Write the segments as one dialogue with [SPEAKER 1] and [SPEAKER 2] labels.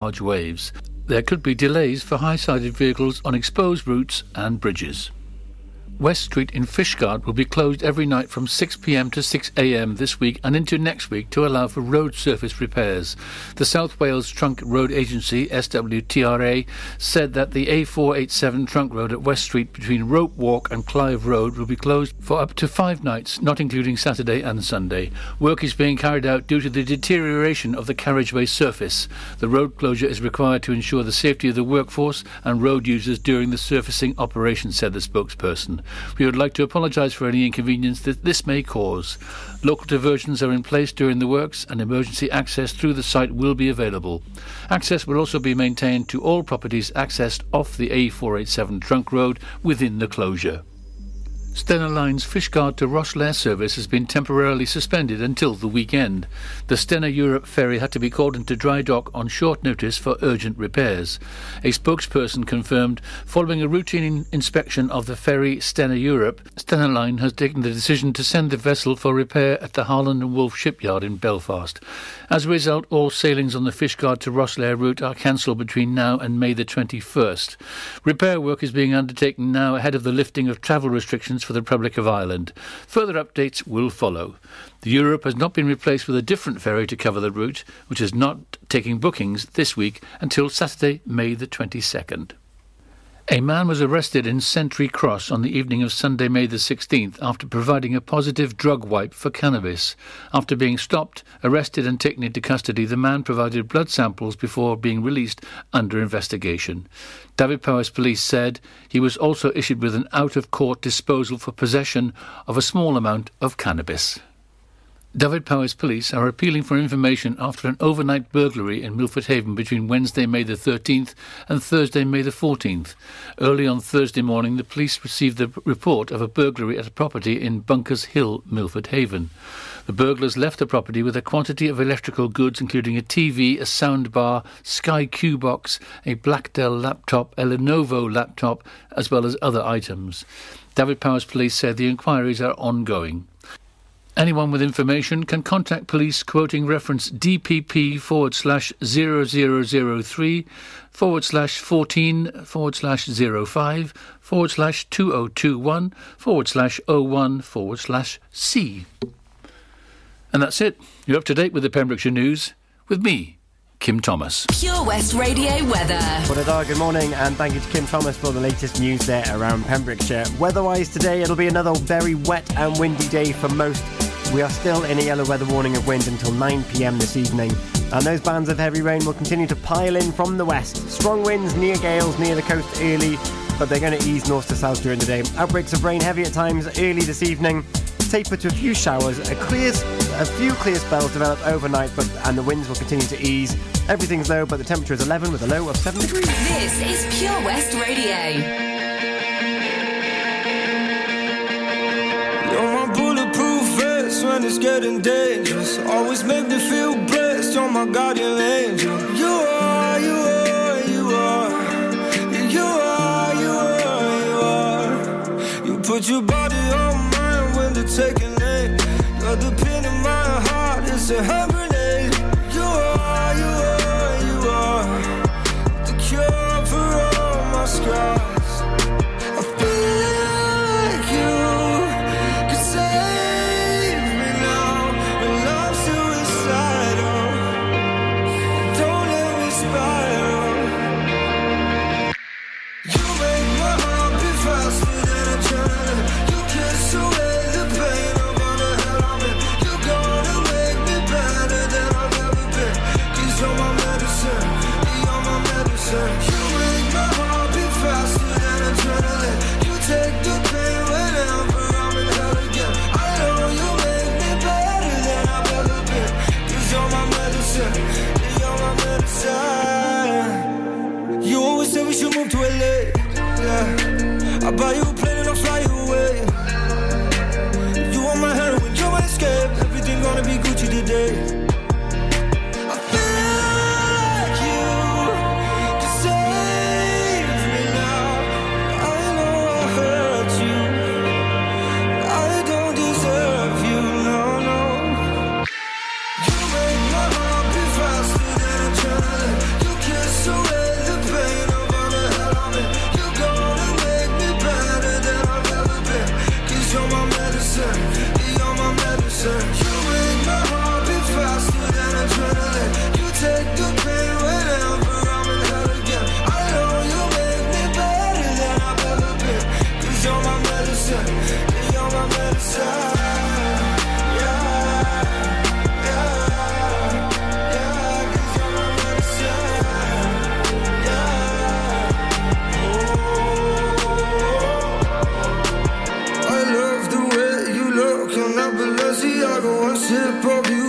[SPEAKER 1] large waves. There could be delays for high-sided vehicles on exposed routes and bridges. West Street in Fishguard will be closed every night from 6 p.m. to 6 a.m. this week and into next week to allow for road surface repairs. The South Wales Trunk Road Agency, SWTRA, said that the A487 trunk road at West Street between Rope Walk and Clive Road will be closed for up to five nights, not including Saturday and Sunday. Work is being carried out due to the deterioration of the carriageway surface. The road closure is required to ensure the safety of the workforce and road users during the surfacing operation, said the spokesperson. We would like to apologise for any inconvenience that this may cause. Local diversions are in place during the works and emergency access through the site will be available. Access will also be maintained to all properties accessed off the A487 trunk road within the closure. Stena Line's Fishguard to Rosslare service has been temporarily suspended until the weekend. The Stena Europe ferry had to be called into dry dock on short notice for urgent repairs. A spokesperson confirmed following a routine in- inspection of the ferry Stena Europe, Stena Line has taken the decision to send the vessel for repair at the Harland and Wolff shipyard in Belfast. As a result, all sailings on the Fishguard to Rosslare route are cancelled between now and May the 21st. Repair work is being undertaken now ahead of the lifting of travel restrictions for the Republic of Ireland. Further updates will follow. The Europe has not been replaced with a different ferry to cover the route, which is not taking bookings this week until Saturday, May the 22nd. A man was arrested in Sentry Cross on the evening of Sunday, May the 16th, after providing a positive drug wipe for cannabis. After being stopped, arrested, and taken into custody, the man provided blood samples before being released under investigation. Dyfed-Powys Police said he was also issued with an out of court disposal for possession of a small amount of cannabis. Dyfed-Powys Police are appealing for information after an overnight burglary in Milford Haven between Wednesday, May the 13th and Thursday, May the 14th. Early on Thursday morning, the police received the report of a burglary at a property in Bunkers Hill, Milford Haven. The burglars left the property with a quantity of electrical goods, including a TV, a soundbar, Sky Q box, a Black Dell laptop, a Lenovo laptop, as well as other items. Dyfed-Powys Police said the inquiries are ongoing. Anyone with information can contact police quoting reference DPP forward slash 0003 forward slash 14 forward slash 05 forward slash 2021 forward slash 01 forward slash C. And that's it. You're up to date with the Pembrokeshire News with me, Kim Thomas.
[SPEAKER 2] Pure West Radio weather.
[SPEAKER 3] Well, good morning, and thank you to Kim Thomas for the latest news there around Pembrokeshire. Weather-wise today, it'll be another very wet and windy day for most. We are still in a yellow weather warning of wind until 9pm this evening, and those bands of heavy rain will continue to pile in from the west. Strong winds near gales near the coast early, but they're going to ease north to south during the day. Outbreaks of rain heavy at times early this evening, taper to a few showers. A a few clear spells develop overnight, but and the winds will continue to ease. Everything's low, but the temperature is 11 with a low of 7 degrees.
[SPEAKER 2] This is Pure West Radio.
[SPEAKER 4] When it's getting dangerous. Always make me feel blessed. You're my guardian angel. You are, you are, you are. You are, you are, you are. You put your body on mine when they're taking aim. You're the pin in my heart. It's a hand
[SPEAKER 2] se view.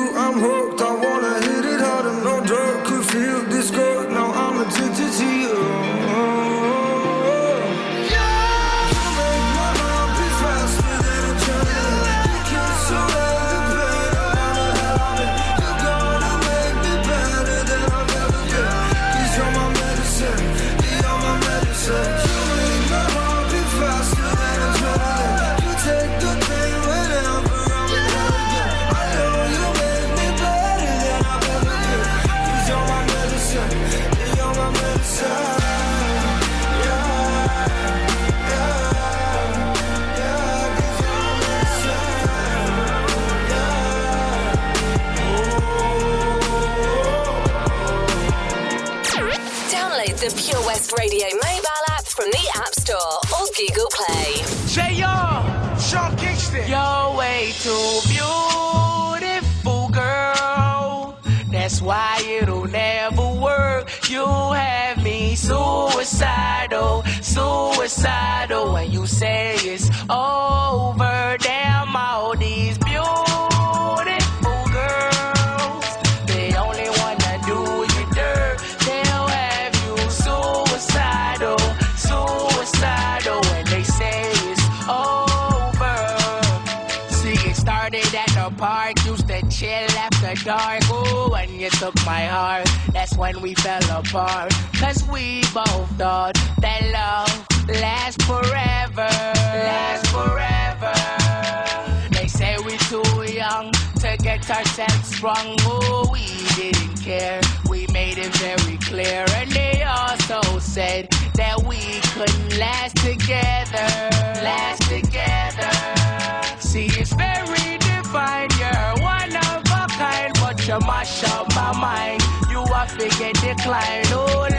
[SPEAKER 2] Radio mobile app from the App Store or Google Play.
[SPEAKER 5] JR, Sean Kingston. You're way too dark. Ooh, when you took my heart, that's when we fell apart. Cause we both thought that love lasts forever. Lasts forever. They say we're too young to get ourselves sprung. Oh, we didn't care. We made it very clear. To get declined. Oh,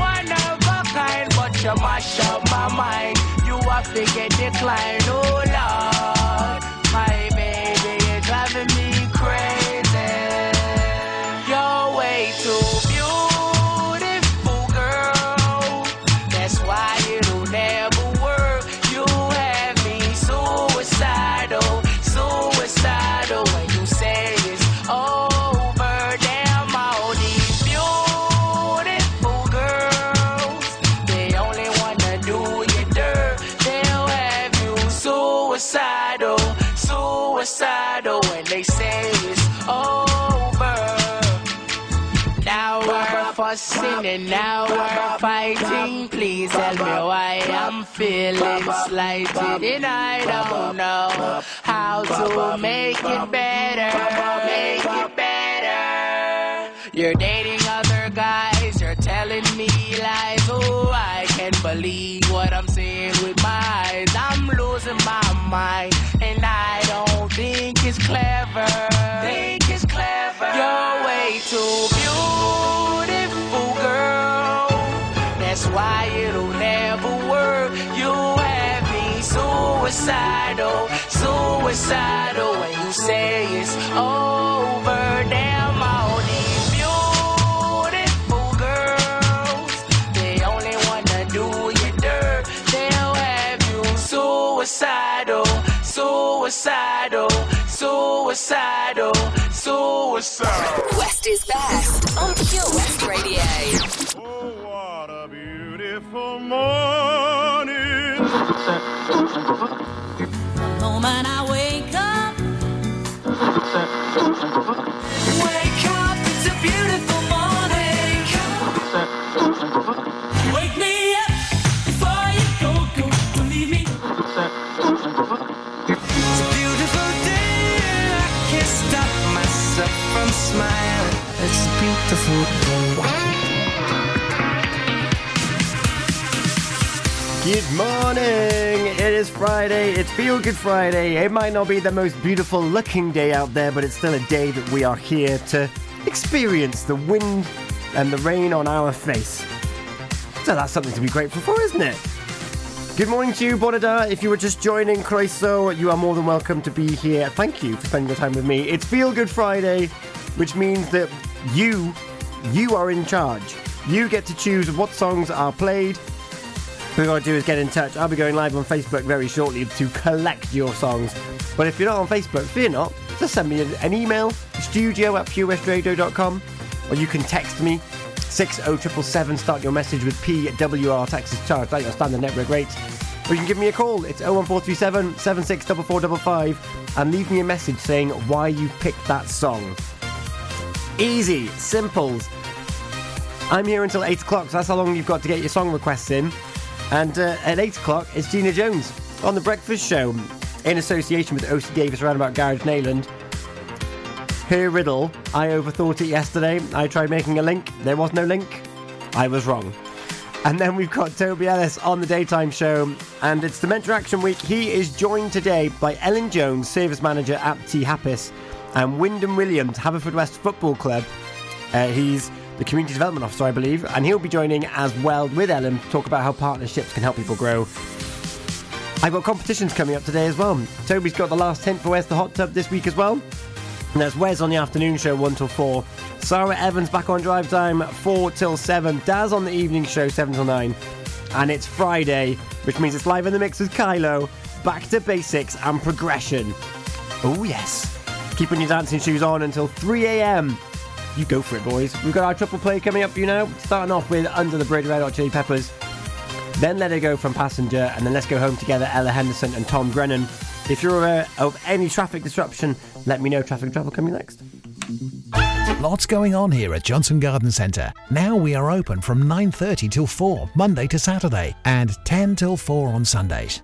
[SPEAKER 5] of a but you mash up my mind. You have to get declined. Oh, Lord. My baby, you're driving me crazy. And now we're fighting. Please tell me why I'm feeling slighted. And I don't know how to make it better. Make it better. You're dating other guys, you're telling me lies. Oh, I can't believe what I'm seeing with my eyes. I'm losing my mind, and I don't think it's clever. Suicidal, suicidal. When you say it's over, damn all these beautiful girls. They only wanna do you dirt. They'll have you suicidal, suicidal, suicidal, suicidal.
[SPEAKER 2] West is best on Pure West Radio.
[SPEAKER 6] Oh, what a beautiful morning.
[SPEAKER 7] The moment I wake up. Wake up, it's a beautiful morning. Wake me up before you go, go, believe me. It's a beautiful day and I can't stop myself from smiling. It's a beautiful day.
[SPEAKER 3] Good morning! It is Friday, it's Feel Good Friday. It might not be the most beautiful looking day out there, but it's still a day that we are here to experience the wind and the rain on our face. So that's something to be grateful for, isn't it? Good morning to you, Bonada. If you were just joining Croeso, you are more than welcome to be here. Thank you for spending your time with me. It's Feel Good Friday, which means that you, you are in charge. You get to choose what songs are played. What you got to do is get in touch. I'll be going live on Facebook very shortly to collect your songs. But if you're not on Facebook, fear not. Just send me an email, studio at purewestradio.com, or you can text me 60777. Start your message with PWR taxes charged at your standard network rates. Or you can give me a call. It's 01437 764455 and leave me a message saying why you picked that song. Easy, simples. I'm here until 8 o'clock, so that's how long you've got to get your song requests in. And uh, at 8 o'clock, it's Gina Jones on The Breakfast Show in association with OC Davies Roundabout Garage Neyland. Her riddle, I overthought it yesterday. I tried making a link, there was no link. I was wrong. And then we've got Toby Ellis on the daytime show, and it's Dementia Action Week. He is joined today by Ellen Jones, service manager at Tŷ Hapus, and Wyndham Williams, Haverfordwest Football Club. Uh, he's the community development officer, I believe, and he'll be joining as well with Ellen to talk about how partnerships can help people grow. I've got competitions coming up today as well. Toby's got the last hint for Where's the Hot Tub this week as well. And there's Wes on the afternoon show 1 till 4. Sarah Evans back on drive time 4 till 7. Daz on the evening show 7 till 9. And it's Friday, which means it's live in the mix with Kylo. Back to basics and progression. Oh, yes. Keeping your dancing shoes on until 3 a.m. You go for it, boys. We've got our triple play coming up for you now. Starting off with Under the Bridge, Red Hot Chili Peppers. Then Let It Go from Passenger, and then Let's Go Home Together, Ella Henderson and Tom Grennan. If you're aware of any traffic disruption, let me know. Traffic travel coming next.
[SPEAKER 8] Lots going on here at Johnston Garden Centre. Now we are open from 9:30 till 4 Monday to Saturday and 10 till 4 on Sundays.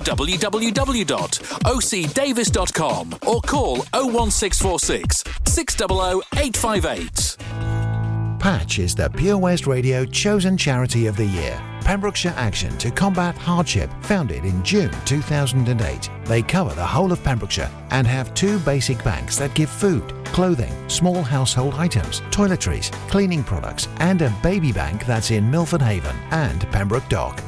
[SPEAKER 9] www.ocdavies.com or call 01646 600 858.
[SPEAKER 8] Patch is the Pure West Radio chosen charity of the year. Pembrokeshire Action to Combat Hardship, founded in June 2008. They cover the whole of Pembrokeshire and have two basic banks that give food, clothing, small household items, toiletries, cleaning products, and a baby bank that's in Milford Haven and Pembroke Dock,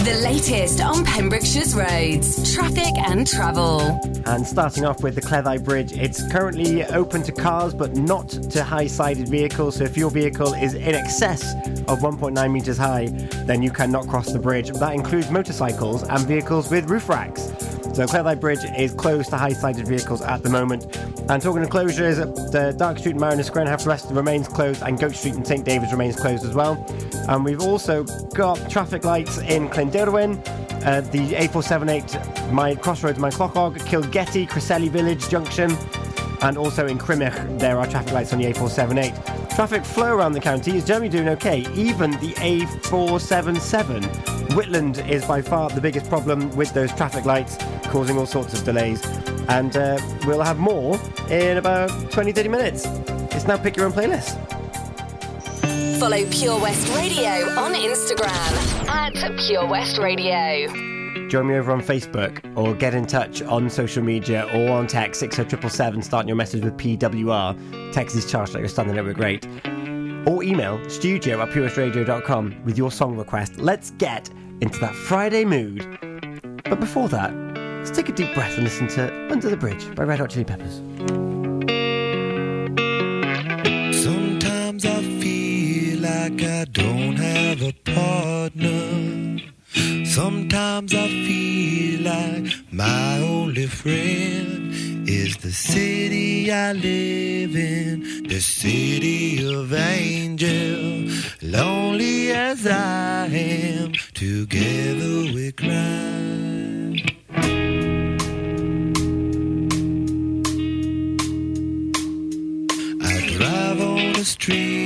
[SPEAKER 2] The latest on Pembrokeshire's roads, traffic and travel.
[SPEAKER 3] And starting off with the Cleddau Bridge, it's currently open to cars but not to high sided vehicles. So if your vehicle is in excess of 1.9 metres high, then you cannot cross the bridge. That includes motorcycles and vehicles with roof racks. So So Bridge is closed to high-sided vehicles at the moment. And talking of closures, the Dark Street and Mariner Square and Haverfordwest remains closed, and Goat Street and St David's remains closed as well. And we've also got traffic lights in Clynderwyn, uh, the A478 my Crossroads, Maenclochog, Kilgetty, Cresselly Village Junction, and also in Crymych there are traffic lights on the A478. Traffic flow around the county is generally doing okay, even the A477. Whitland is by far the biggest problem with those traffic lights, causing all sorts of delays. And uh, we'll have more in about 20 30 minutes. It's now Pick Your Own Playlist.
[SPEAKER 2] Follow Pure West Radio on Instagram at Pure West Radio.
[SPEAKER 3] Join me over on Facebook or get in touch on social media or on text 60777 starting your message with PWR. Text is charged like you're standing over great. Or email studio at purewestradio.com with your song request. Let's get into that Friday mood. But before that, let's take a deep breath and listen to Under the Bridge by Red Hot Chili Peppers.
[SPEAKER 10] Sometimes I feel like I don't have a partner. Sometimes I feel like my only friend is the city I live in, the city of angel. Lonely as I am, together we cry. I drive on the streets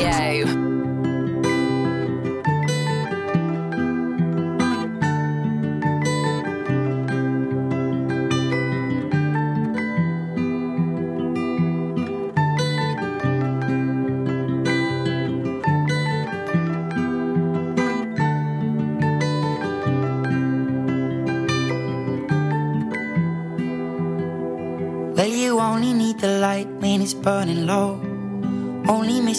[SPEAKER 2] West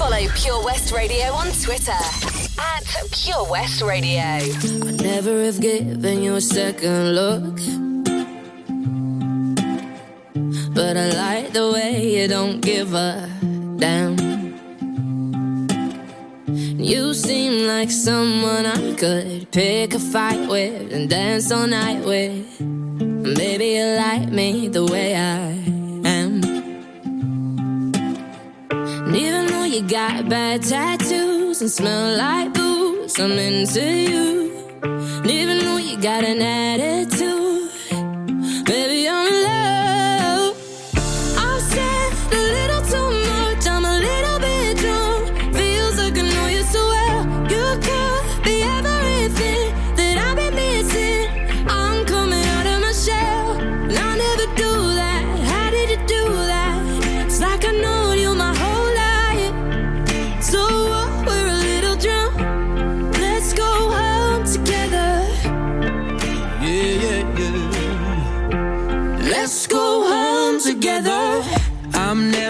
[SPEAKER 2] Follow Pure West Radio on Twitter at Pure West Radio.
[SPEAKER 11] I never have given you a second look. But I like the way you don't give a damn. You seem like someone I could pick a fight with and dance all night with. Maybe you like me the way I got bad tattoos and smell like booze, I'm into you. Even though you got an attitude, baby, I'm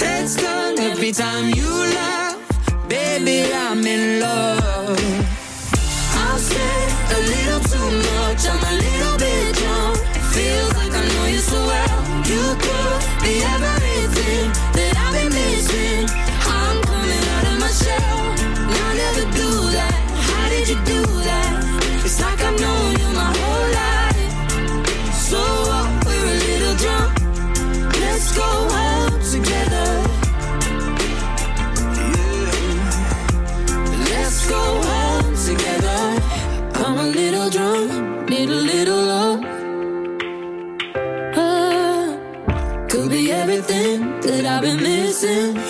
[SPEAKER 11] Heads turn every time you laugh. Baby, I'm in love. I've said a little too much, I'm a little bit drunk. Feels like I know you so well. You could be everything that I've been missing. I'm coming out of my shell. I never do that. How did you do that? It's like I've known you been missing.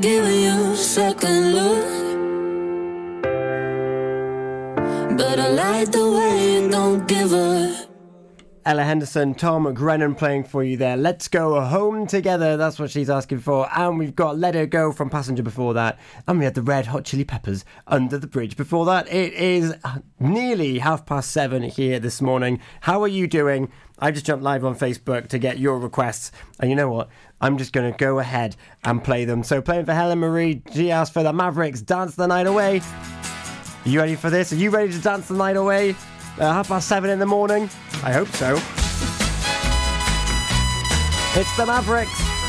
[SPEAKER 11] Given you a second look, but I like the way you don't give up.
[SPEAKER 3] Ella Henderson, Tom Grennan playing for you there. Let's go home together. That's what she's asking for. And we've got Let Her Go from Passenger before that. And we had the Red Hot Chili Peppers under the bridge before that. It is uh, nearly half past seven here this morning. How are you doing? I just jumped live on Facebook to get your requests. And you know what? I'm just going to go ahead and play them. So, playing for Helen Marie, asked for the Mavericks, Dance the Night Away. Are you ready for this? Are you ready to dance the night away? Uh, half past seven in the morning? I hope so. It's the Mavericks.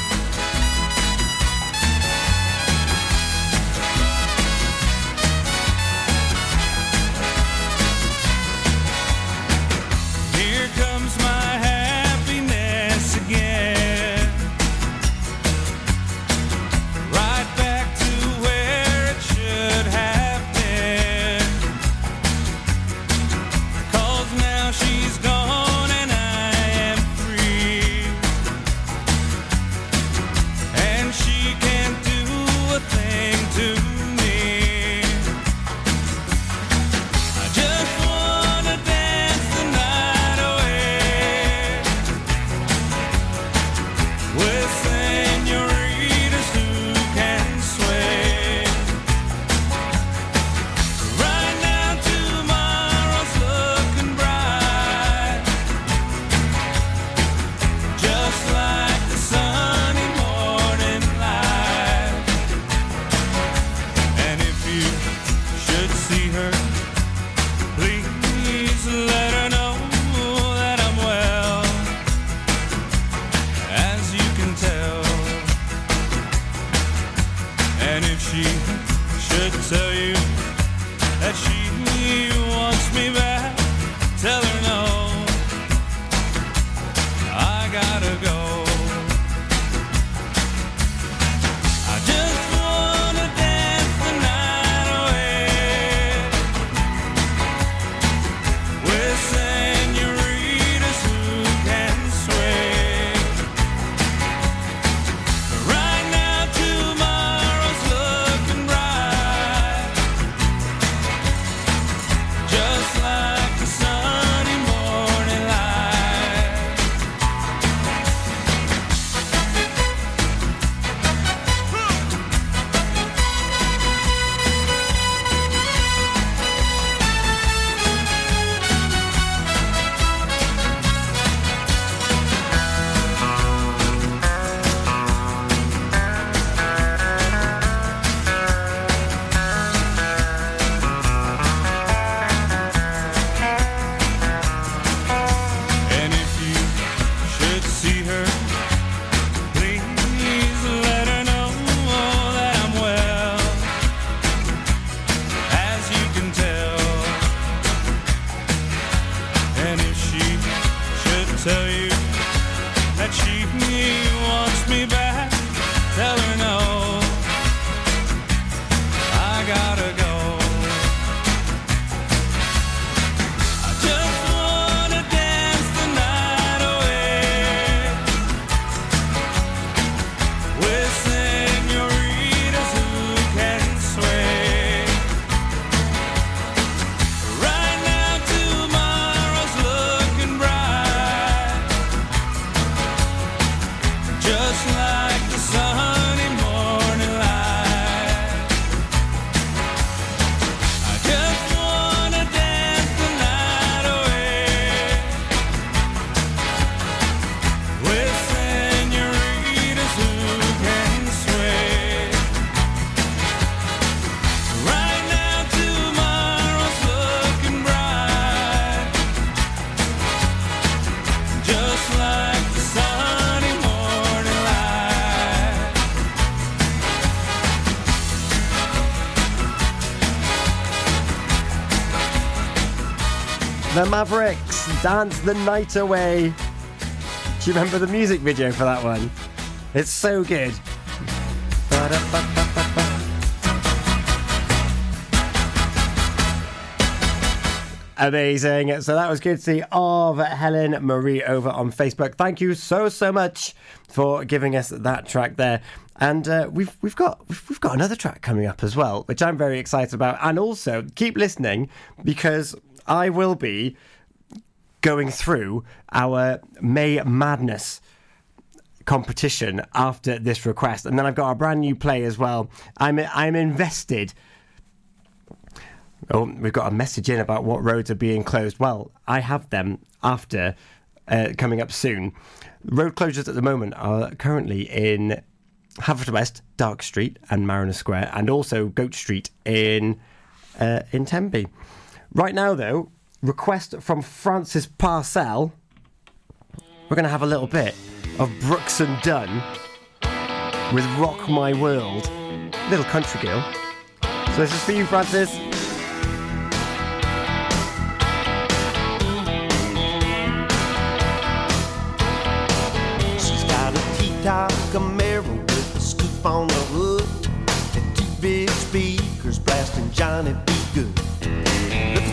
[SPEAKER 3] Mavericks dance the night away. Do you remember the music video for that one? It's so good. Amazing. So that was good to see of Helen Marie over on Facebook. Thank you so so much for giving us that track there. And uh, we've we've got we've, we've got another track coming up as well, which I'm very excited about. And also keep listening because I will be going through our May Madness competition after this request, and then I've got a brand new play as well. I'm I'm invested. Oh, we've got a message in about what roads are being closed. Well, I have them after uh, coming up soon. Road closures at the moment are currently in Haverfordwest, Dark Street, and Mariner Square, and also Goat Street in uh, in Tenby. Right now, though, request from Francis Parcell. We're going to have a little bit of Brooks and Dunn with Rock My World, little country girl. So this is for you, Francis.
[SPEAKER 10] She's got a T-top Camaro with a scoop on the hood and two big speakers blasting Johnny B. Goode.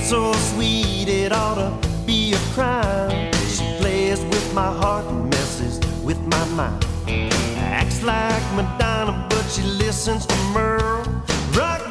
[SPEAKER 10] So sweet, it ought to be a crime. She plays with my heart and messes with my mind. Acts like Madonna, but she listens to Merle. Rock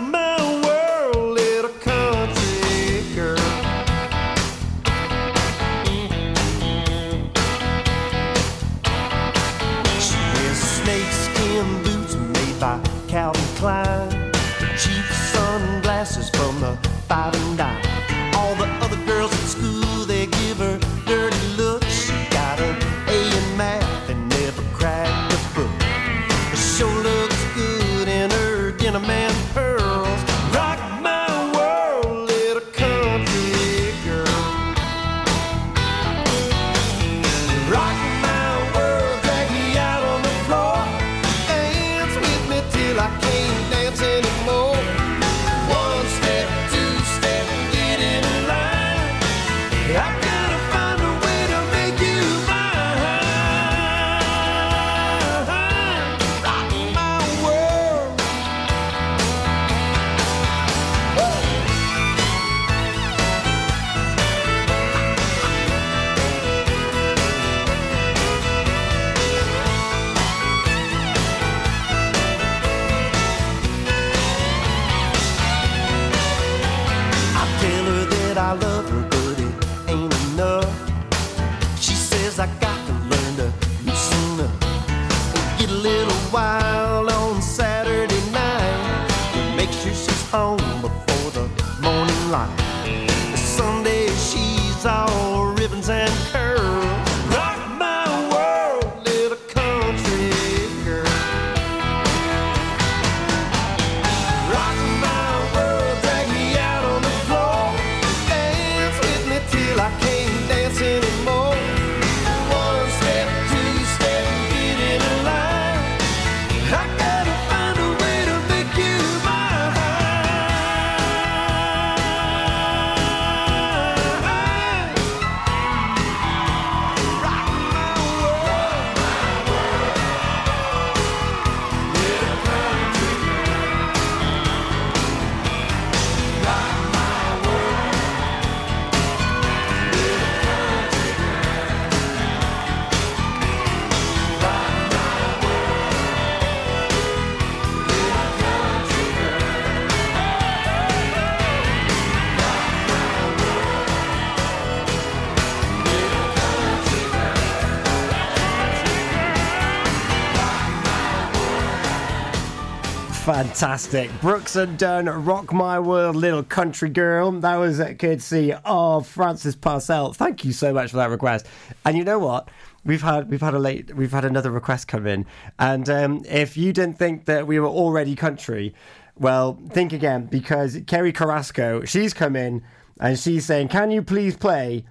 [SPEAKER 3] Fantastic. Brooks and Dunn, Rock My World, Little Country Girl. That was uh, courtesy of Francis Parcell. Thank you so much for that request. And you know what? We've had we've had a late we've had another request come in, and um, if you didn't think that we were already country, well, think again because Kerry Carrasco she's come in and she's saying, "Can you please play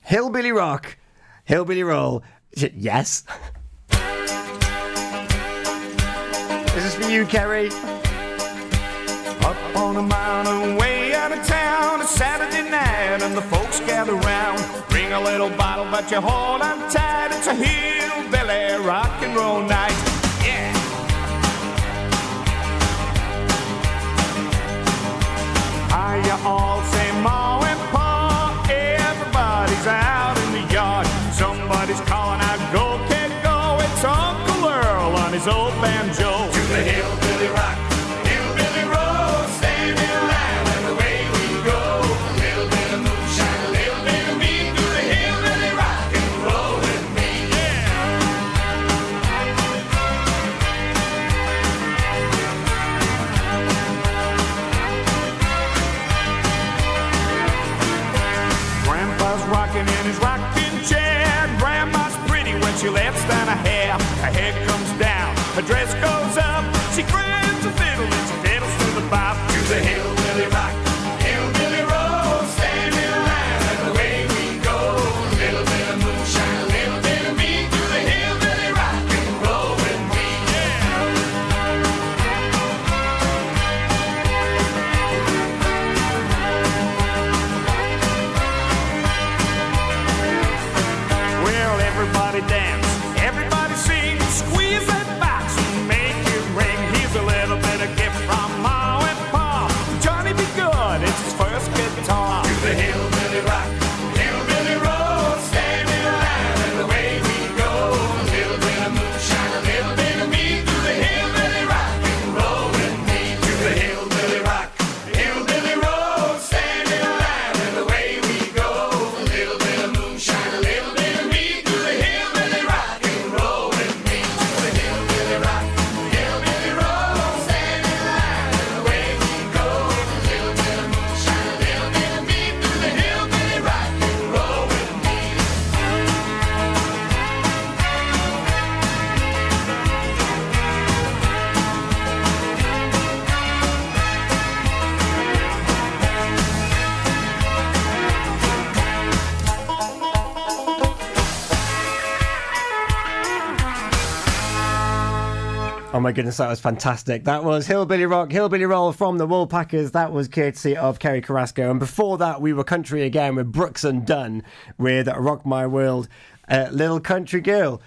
[SPEAKER 3] Hillbilly Rock, Hillbilly Roll?" Yes. This is for you, Kerry.
[SPEAKER 6] Up on a way out of town, a Saturday night.
[SPEAKER 12] and the folks gather round. Bring a little bottle, but you hold on tight. It's a hillbilly rock and roll night. Yeah. Are you all say ma and pa? Everybody's out in the yard. Somebody's calling out, go kid, go. It's Uncle Earl on his old banjo.
[SPEAKER 3] My goodness, that was fantastic. That was Hillbilly Rock, Hillbilly Roll from the Woolpackers. That was courtesy of Kerry Carrasco. And before that, we were country again with Brooks and Dunn with Rock My World, uh, Little Country Girl.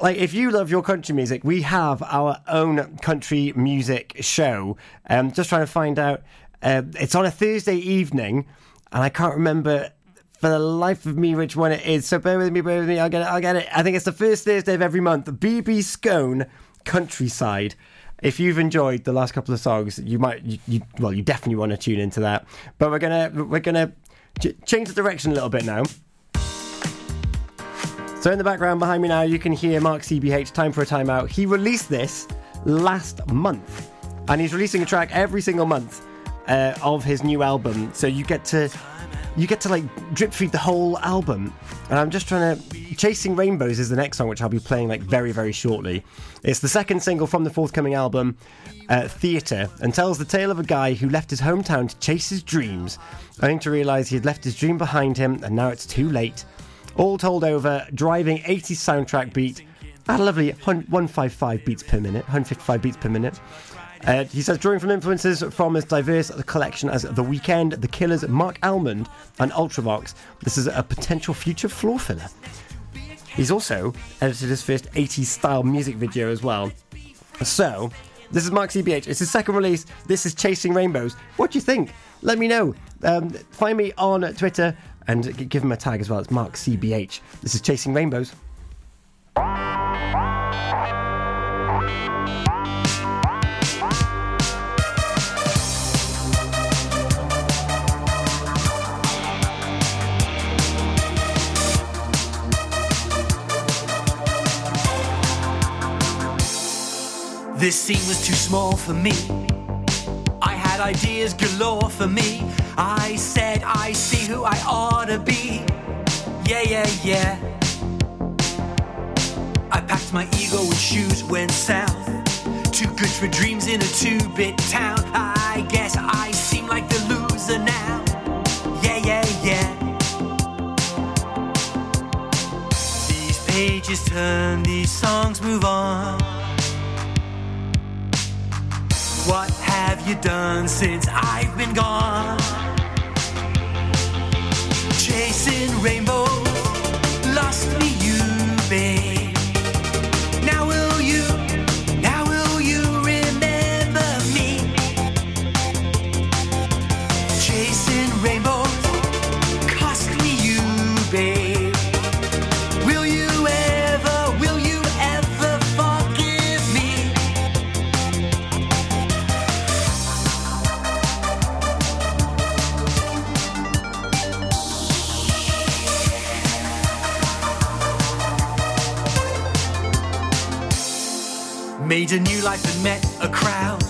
[SPEAKER 3] Like, if you love your country music, we have our own country music show. Um, just trying to find out. Uh, it's on a Thursday evening, and I can't remember for the life of me which one it is. So bear with me, bear with me. I'll get it. I'll get it. I think it's the first Thursday of every month. BB Scone Countryside. If you've enjoyed the last couple of songs, you might, you, you well, you definitely want to tune into that. But we're gonna, we're gonna ch- change the direction a little bit now. So in the background behind me now, you can hear Mark CBH. Time for a timeout. He released this last month, and he's releasing a track every single month uh, of his new album. So you get to you get to like drip feed the whole album. And I'm just trying to. Chasing Rainbows is the next song, which I'll be playing like very very shortly. It's the second single from the forthcoming album, uh, Theatre, and tells the tale of a guy who left his hometown to chase his dreams, only to realise he had left his dream behind him, and now it's too late. All told over driving 80s soundtrack beat at a lovely 155 beats per minute, 155 beats per minute. Uh, he says, drawing from influences from as diverse a collection as The Weeknd, The Killers, Marc Almond, and Ultravox, this is a potential future floor filler. He's also edited his first 80s style music video as well. So, this is Mark CBH. It's his second release. This is Chasing Rainbows. What do you think? Let me know. Um, find me on Twitter and give him a tag as well. It's Mark CBH. This is Chasing Rainbows.
[SPEAKER 13] This scene was too small for me. I had ideas galore for me. I said, I see who I ought to be. Yeah, yeah, yeah. I packed my ego and shoes, went south. Too good for dreams in a two bit town. I guess I seem like the loser now. Yeah, yeah, yeah. These pages turn, these songs move on. What have you done since I've been gone? Chasing rainbows, lost me, you, babe. Life and met a crowd.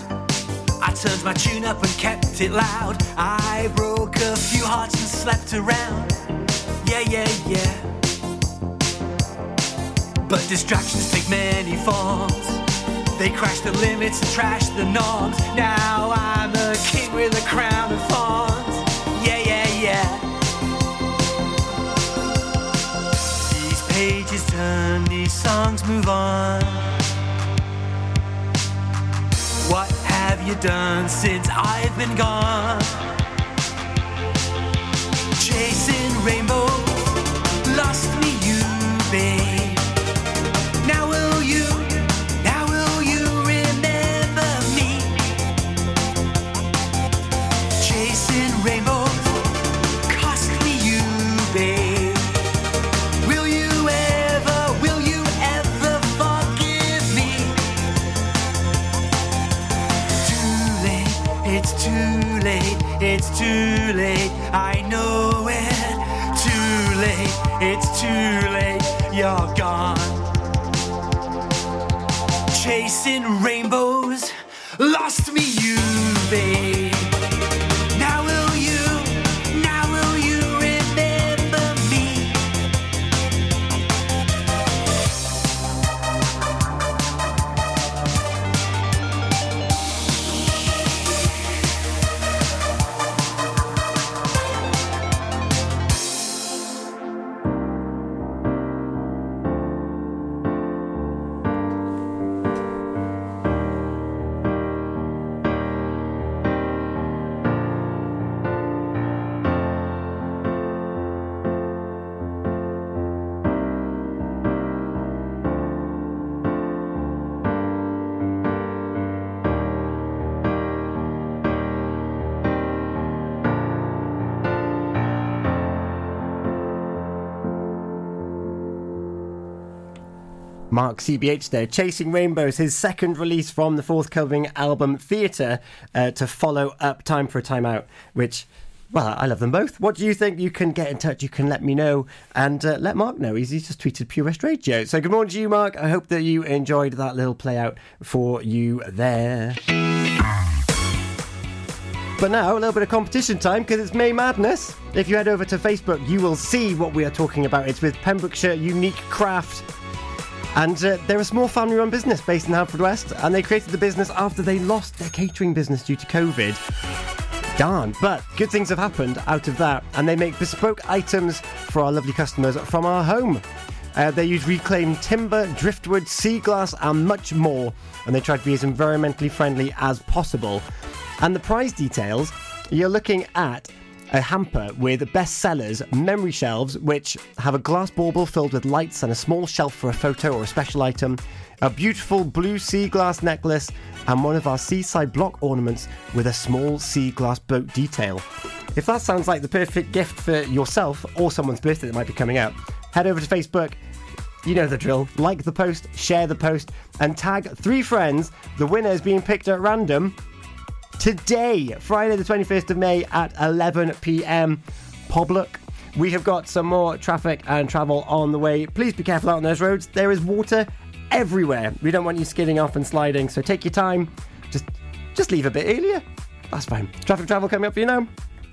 [SPEAKER 13] I turned my tune up and kept it loud. I broke a few hearts and slept around. Yeah, yeah, yeah. But distractions take many forms. They crash the limits and trash the norms. Now I'm a king with a crown of thorns. Yeah, yeah, yeah. These pages turn, these songs move on. You done since I've been gone? Chasing rainbows, late. I know it. Too late, it's too late. You're gone. Chasing rainbows,
[SPEAKER 3] Mark CBH there, Chasing Rainbows, his second release from the forthcoming album Theatre uh, to follow up Time for a Time Out, which, well, I love them both. What do you think? You can get in touch, you can let me know, and uh, let Mark know. He's, he's just tweeted Pure West Radio. So good morning to you, Mark. I hope that you enjoyed that little play out for you there. But now, a little bit of competition time because it's May Madness. If you head over to Facebook, you will see what we are talking about. It's with Pembrokeshire Unique Craft. And uh, they're a small family run business based in West, and they created the business after they lost their catering business due to COVID. Darn. But good things have happened out of that, and they make bespoke items for our lovely customers from our home. Uh, they use reclaimed timber, driftwood, sea glass, and much more, and they try to be as environmentally friendly as possible. And the prize details you're looking at a hamper with bestsellers, memory shelves, which have a glass bauble filled with lights and a small shelf for a photo or a special item, a beautiful blue sea glass necklace, and one of our seaside block ornaments with a small sea glass boat detail. If that sounds like the perfect gift for yourself or someone's birthday that might be coming up, head over to Facebook. You know the drill. Like the post, share the post, and tag three friends. The winner is being picked at random today, Friday the 21st of May at 11 pm. Poblock. We have got some more traffic and travel on the way. Please be careful out on those roads. There is water everywhere. We don't want you skidding off and sliding, so take your time. Just just leave a bit earlier. That's fine. Traffic travel coming up for you now.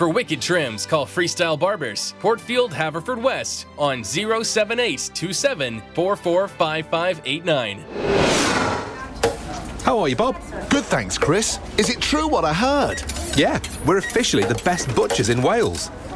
[SPEAKER 14] For wicked trims, call Freestyle Barbers, Portfield, Haverfordwest on 078 27
[SPEAKER 15] How are you, Bob? Good, thanks, Chris. Is it true what I heard? Yeah, we're officially the best butchers in Wales.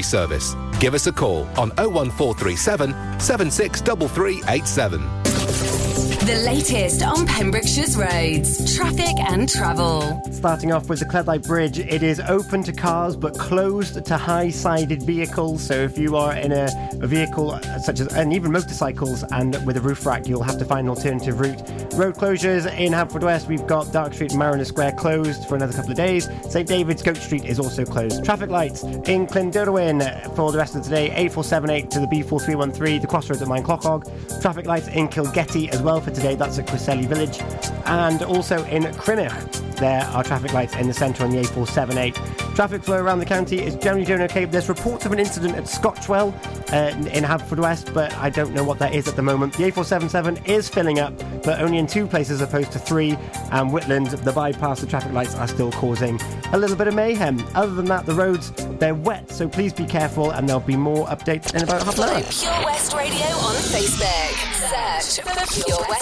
[SPEAKER 15] service. Give us a call on 01437 763387.
[SPEAKER 2] The latest on Pembrokeshire's roads, traffic and travel.
[SPEAKER 3] Starting off with the Cleddau Bridge, it is open to cars but closed to high sided vehicles. So if you are in a, vehicle such as, and even motorcycles, and with a roof rack, you'll have to find an alternative route. Road closures in Haverfordwest, we've got Dark Street and Mariner Square closed for another couple of days. St David's Goat Street is also closed. Traffic lights in Clunderwen for the rest of today A478 to the B4313, the crossroads at Maenclochog. Traffic lights in Kilgetty as well for today, that's at Cresselly Village. And also in Crymych, there are traffic lights in the centre on the A478. Traffic flow around the county is generally doing okay. There's reports of an incident at Scotchwell uh, in Haverfordwest, but I don't know what that is at the moment. The A477 is filling up, but only in two places opposed to three. And Whitland, the bypass, the traffic lights are still causing a little bit of mayhem. Other than that, the roads, they're wet, so please be careful, and there'll be more updates in about half an hour.
[SPEAKER 2] Pure West Radio on Facebook. Search for Pure West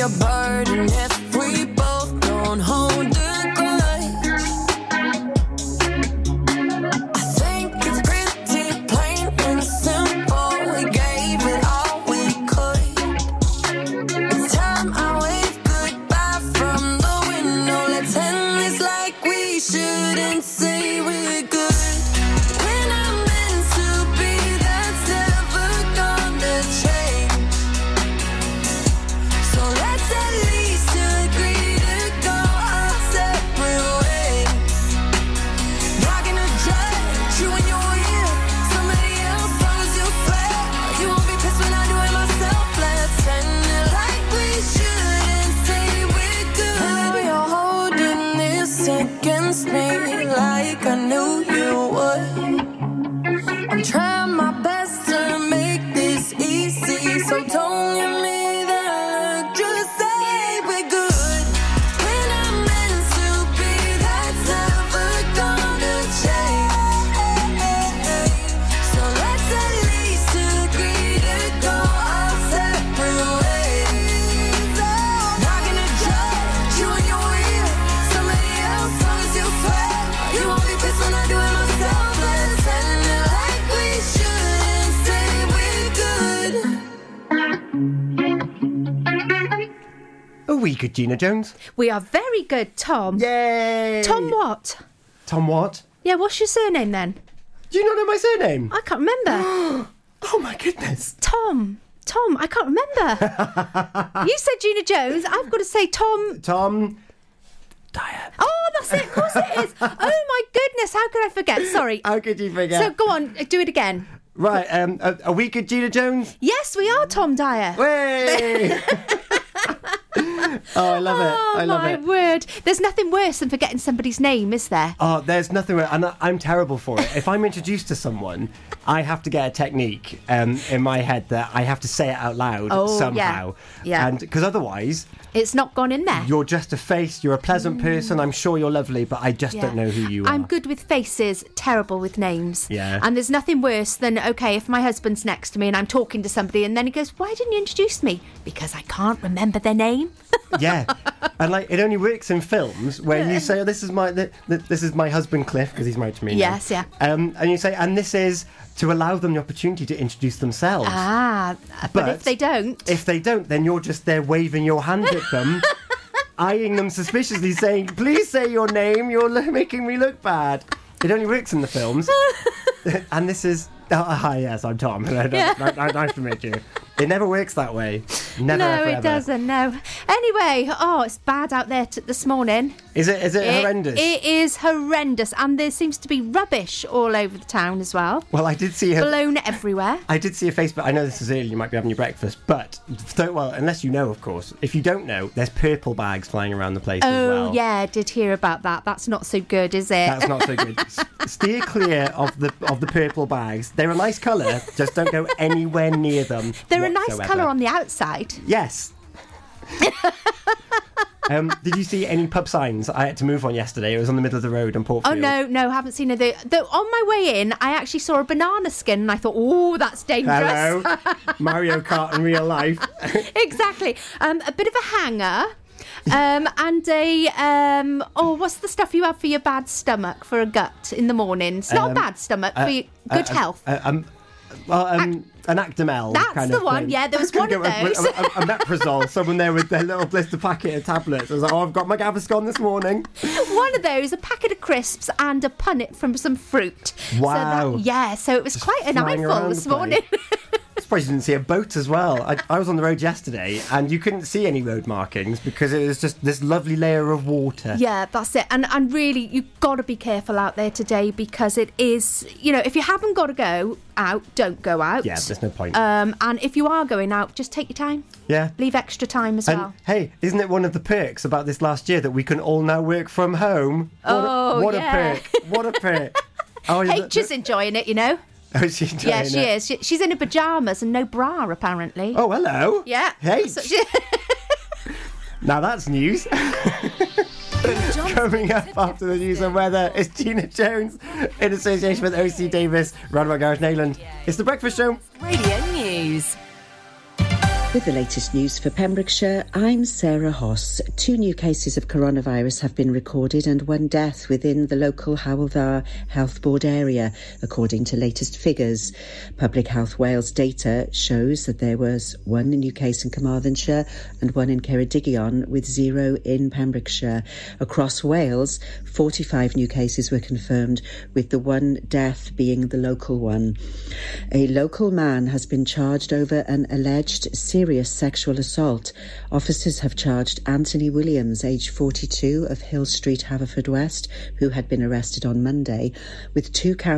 [SPEAKER 11] a burden. If
[SPEAKER 3] Gina Jones?
[SPEAKER 16] We are very good, Tom.
[SPEAKER 3] Yay!
[SPEAKER 16] Tom what?
[SPEAKER 3] Tom what?
[SPEAKER 16] Yeah, what's your surname then?
[SPEAKER 3] Do you not know my surname?
[SPEAKER 16] I can't remember.
[SPEAKER 3] oh my goodness.
[SPEAKER 16] Tom. Tom, I can't remember. you said Gina Jones. I've got to say Tom.
[SPEAKER 3] Tom. Dyer.
[SPEAKER 16] Oh, that's it. Of course it is. Oh my goodness, how could I forget? Sorry.
[SPEAKER 3] How could you forget?
[SPEAKER 16] So go on, do it again.
[SPEAKER 3] Right, um, are, are we good, Gina Jones?
[SPEAKER 16] Yes, we are Tom Dyer.
[SPEAKER 3] Way! oh, I love it.
[SPEAKER 16] Oh
[SPEAKER 3] I love
[SPEAKER 16] my
[SPEAKER 3] it.
[SPEAKER 16] word! There's nothing worse than forgetting somebody's name, is there?
[SPEAKER 3] Oh, there's nothing, worse. and I- I'm terrible for it. If I'm introduced to someone, I have to get a technique um, in my head that I have to say it out loud
[SPEAKER 16] Oh, yeah.
[SPEAKER 3] somehow.
[SPEAKER 16] Yeah.
[SPEAKER 3] And because otherwise,
[SPEAKER 16] It's not gone in there.
[SPEAKER 3] you're just a face. You're a pleasant person. I'm sure you're lovely, but I just
[SPEAKER 16] Yeah.
[SPEAKER 3] don't know who you are.
[SPEAKER 16] I'm good with faces, terrible with names.
[SPEAKER 3] Yeah.
[SPEAKER 16] And there's nothing worse than, okay, if my husband's next to me and I'm talking to somebody and then he goes, Why didn't you introduce me? Because I can't remember their name.
[SPEAKER 3] yeah, and like it only works in films when you say, "Oh, this is my th- th- this is my husband Cliff because he's married to me." now."
[SPEAKER 16] Yes, yeah.
[SPEAKER 3] Um, and you say, and this is to allow them the opportunity to introduce themselves.
[SPEAKER 16] Ah, but, if they don't.
[SPEAKER 3] If they don't, then you're just there waving your hand at them, eyeing them suspiciously, saying, "Please say your name. You're lo- making me look bad." It only works in the films. and this is. Oh, hi, yes, I'm Tom.
[SPEAKER 16] Yeah.
[SPEAKER 3] nice, nice to meet you. It never works that way. Never,
[SPEAKER 16] no,
[SPEAKER 3] ever,
[SPEAKER 16] it
[SPEAKER 3] ever.
[SPEAKER 16] doesn't. No. Anyway, oh, it's bad out there t- this morning.
[SPEAKER 3] Is it? Is it, horrendous?
[SPEAKER 16] It is horrendous, and there seems to be rubbish all over the town as well.
[SPEAKER 3] well, I did see her.
[SPEAKER 16] Blown everywhere.
[SPEAKER 3] I did see a Facebook. I know this is early. You might be having your breakfast, but so, well, unless you know, of course. If you don't know, there's purple bags flying around the place as
[SPEAKER 16] Oh
[SPEAKER 3] well.
[SPEAKER 16] yeah, I did hear about that. That's not so good, is it?
[SPEAKER 3] That's not so good. S- Steer clear of the of the purple bags. They're a nice colour. Just don't go anywhere near them.
[SPEAKER 16] They're a nice colour on the outside.
[SPEAKER 3] Yes. um, did you see any pub signs? I had to move on yesterday. It was on the middle of the road in Portfield.
[SPEAKER 16] Oh no, no, haven't seen it. Though on my way in, I actually saw a banana skin, and I thought, oh, that's dangerous.
[SPEAKER 3] Hello, Mario Kart in real life.
[SPEAKER 16] exactly. Um, a bit of a hanger. Um, and a um, oh, what's the stuff you have for your bad stomach for a gut in the morning? It's not
[SPEAKER 3] Um,
[SPEAKER 16] bad stomach
[SPEAKER 3] uh,
[SPEAKER 16] for your
[SPEAKER 3] uh,
[SPEAKER 16] good
[SPEAKER 3] uh,
[SPEAKER 16] health.
[SPEAKER 3] uh, um, well, um, an Actimel.
[SPEAKER 16] That's
[SPEAKER 3] kind
[SPEAKER 16] the
[SPEAKER 3] of
[SPEAKER 16] one,
[SPEAKER 3] thing.
[SPEAKER 16] yeah, there was one of those.
[SPEAKER 3] A, a, a Meprazole. Someone there with their little blister packet of tablets. I was like, oh, I've got my Gaviscon this morning.
[SPEAKER 16] One of those, a packet of crisps, and a punnet from some fruit. So
[SPEAKER 3] Wow.
[SPEAKER 16] that, yeah, so it was quite an eyeful this morning.
[SPEAKER 3] Surprised you didn't see a boat as well. I, I was on the road yesterday and you couldn't see any road markings because it was just this lovely layer of water.
[SPEAKER 16] Yeah, that's it. And and really, you've got to be careful out there today because it is, you know, if you haven't got to go out, don't go out.
[SPEAKER 3] Yeah, there's no point.
[SPEAKER 16] Um, and if you are going out, just take your time.
[SPEAKER 3] Yeah.
[SPEAKER 16] Leave extra time as
[SPEAKER 3] And
[SPEAKER 16] well.
[SPEAKER 3] hey, isn't it one of the perks about this last year that we can all now work from home? What
[SPEAKER 16] Oh,
[SPEAKER 3] a, what
[SPEAKER 16] yeah.
[SPEAKER 3] a perk! What a perk! Oh,
[SPEAKER 16] H is enjoying it, you know.
[SPEAKER 3] Oh, is she
[SPEAKER 16] yeah, she
[SPEAKER 3] it?
[SPEAKER 16] is. She, she's in her pajamas and no bra, apparently.
[SPEAKER 3] Oh, hello.
[SPEAKER 16] Yeah.
[SPEAKER 3] Hey.
[SPEAKER 16] So she-
[SPEAKER 3] Now that's news. Coming up after the news and weather is Gina Jones in association with OC Davies, Roundabout Garage Neyland. It's the Breakfast Show.
[SPEAKER 2] Radio News.
[SPEAKER 17] With the latest news for Pembrokeshire, I'm Sarah Hoss. Two new cases of coronavirus have been recorded and one death within the local Hywel Dda Health Board area, according to latest figures. Public Health Wales data shows that there was one new case in Carmarthenshire and one in Ceredigion, with zero in Pembrokeshire. Across Wales, 45 new cases were confirmed, with the one death being the local one. A local man has been charged over an alleged serious sexual assault. Officers have charged Anthony Williams, aged 42, of Hill Street, Haverfordwest, who had been arrested on Monday, with two counts